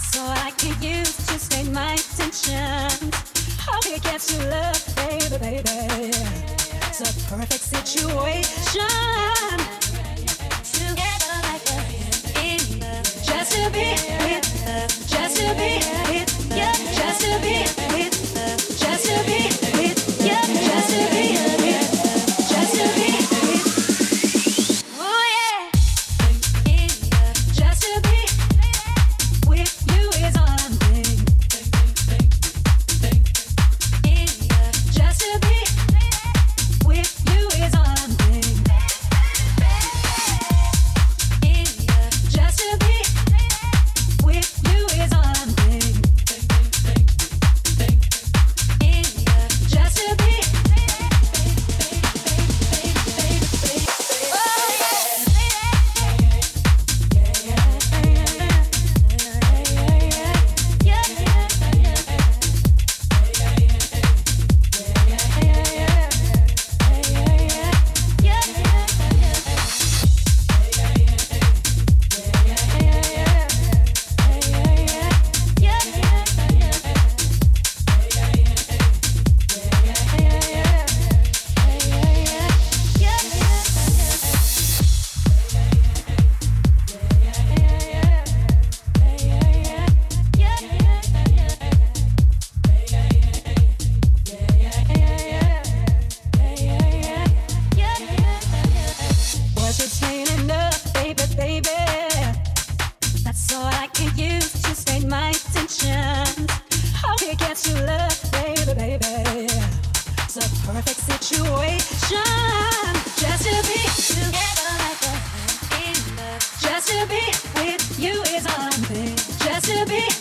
so I can use to stay my attention. Hope you get to love, baby, baby. It's a perfect situation. Together like a in. Just to be with love. Just to be with you. Just to be to be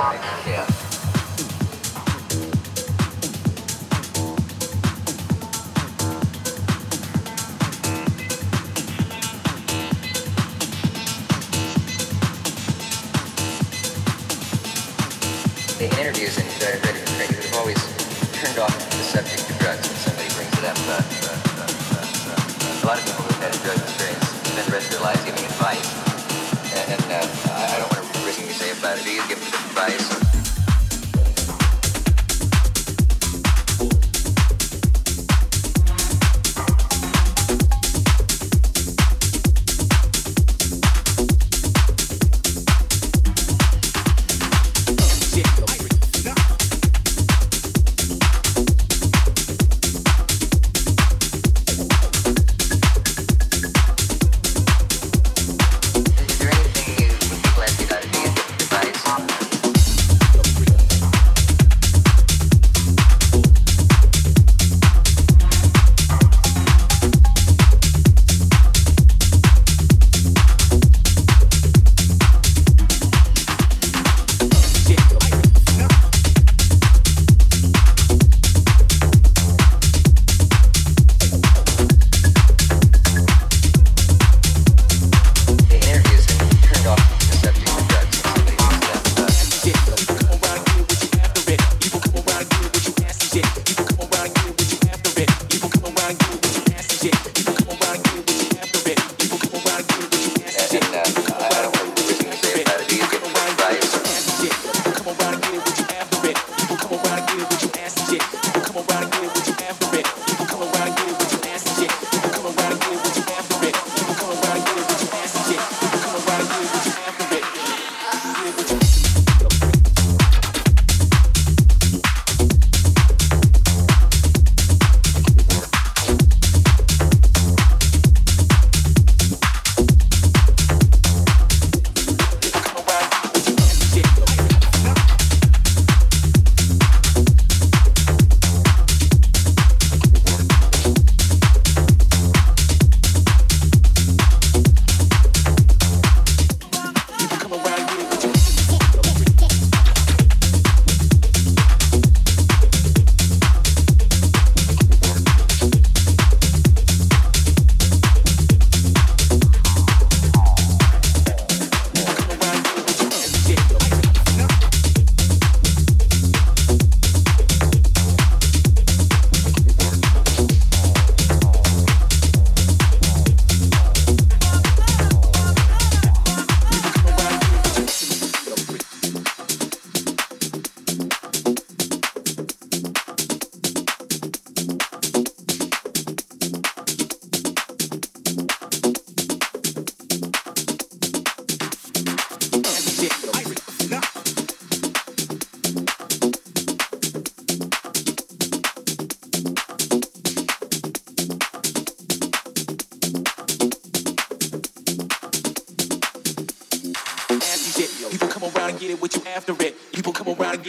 something.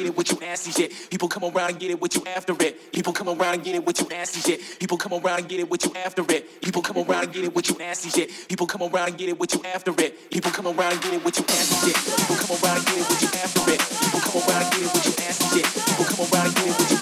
Get it with you nasty shit. People come around and get it with you after it. People come around and get it with you nasty shit. People come around and get it with you after it. People come around and get it with you nasty shit. People come around and get it with you after it. People come around and get it with you nasty shit. People come around and get it with you after it. People come around and get it with you nasty shit. People come around and get it with you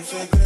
Es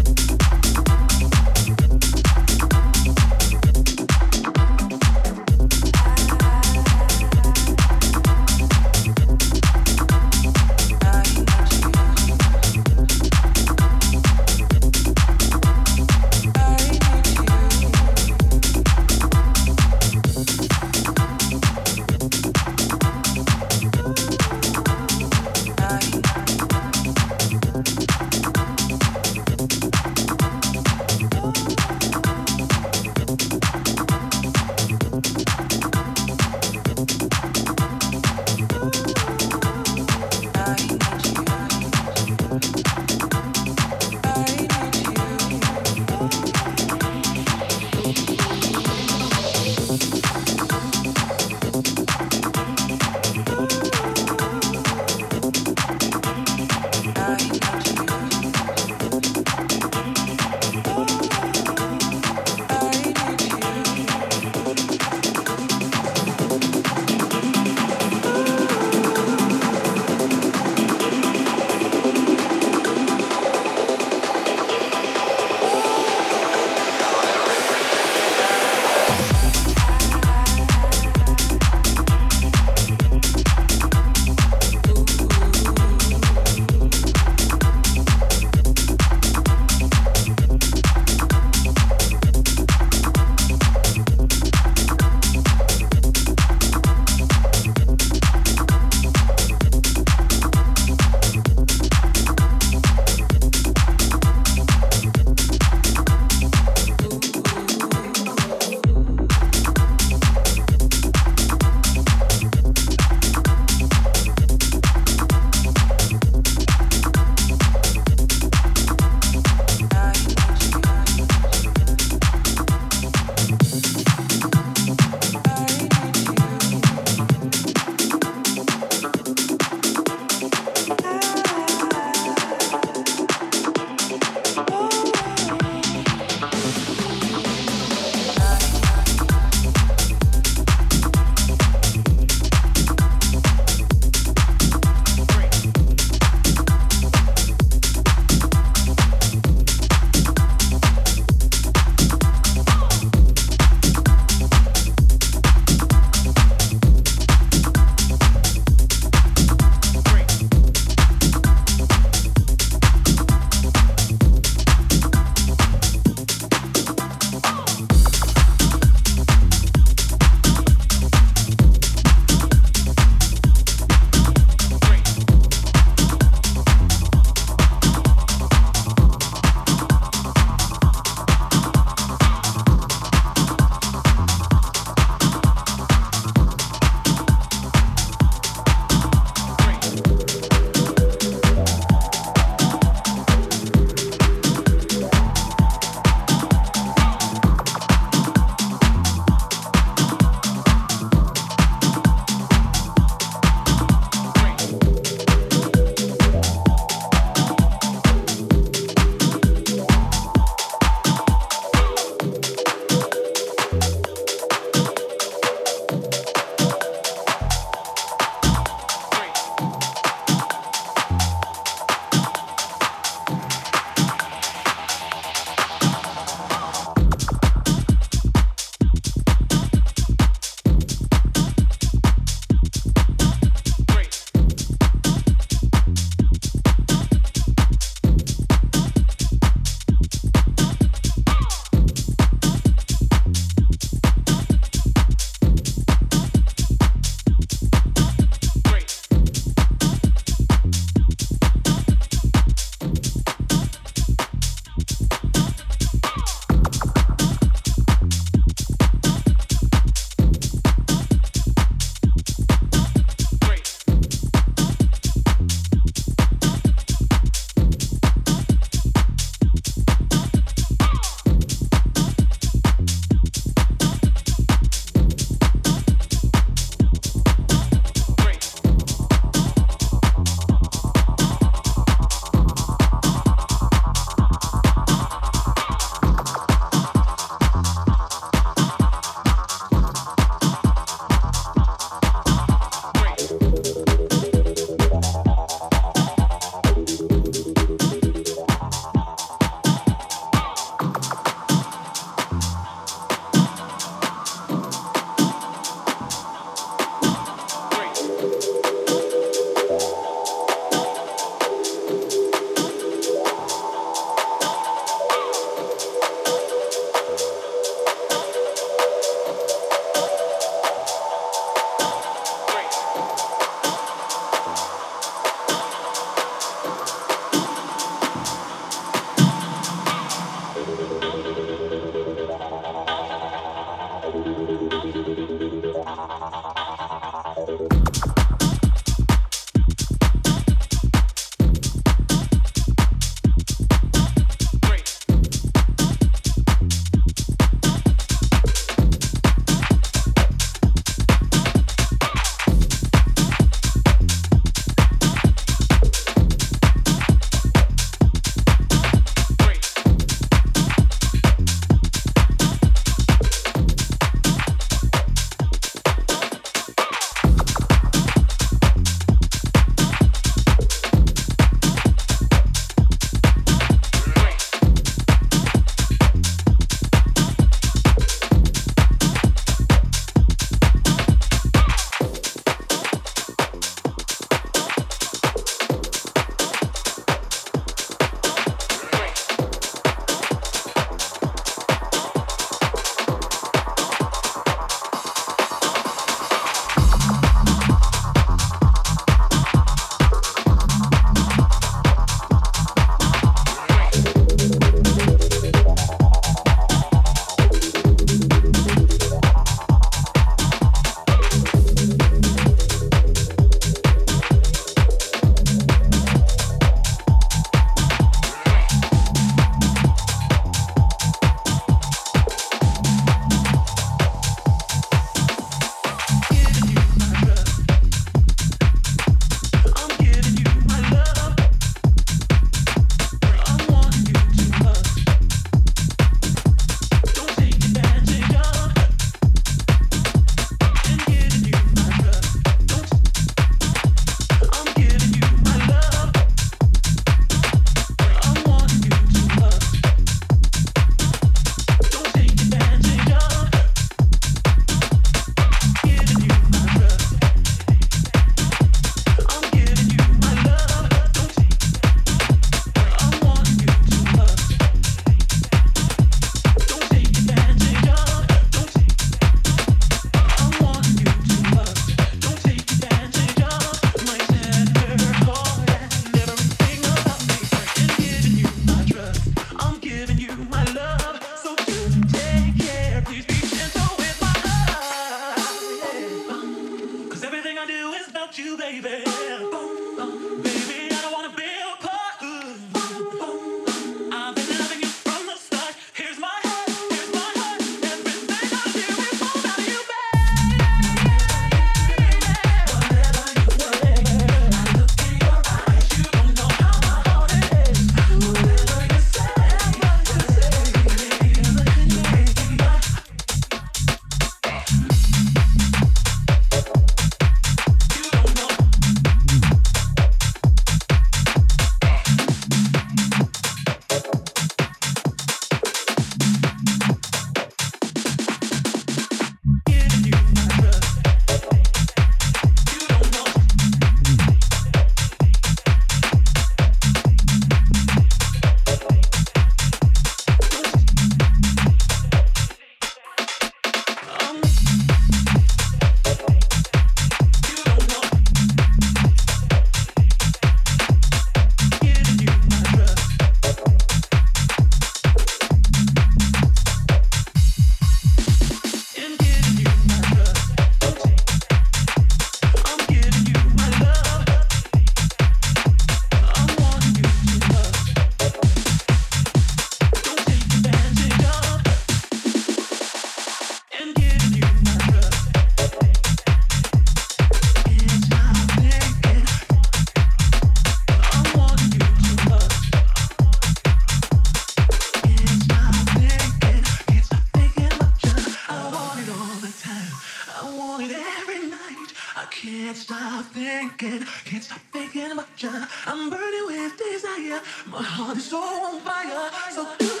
my heart is on fire. So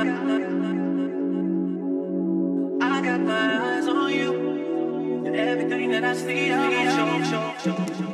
I got my eyes on you. And everything that I see, I show, show.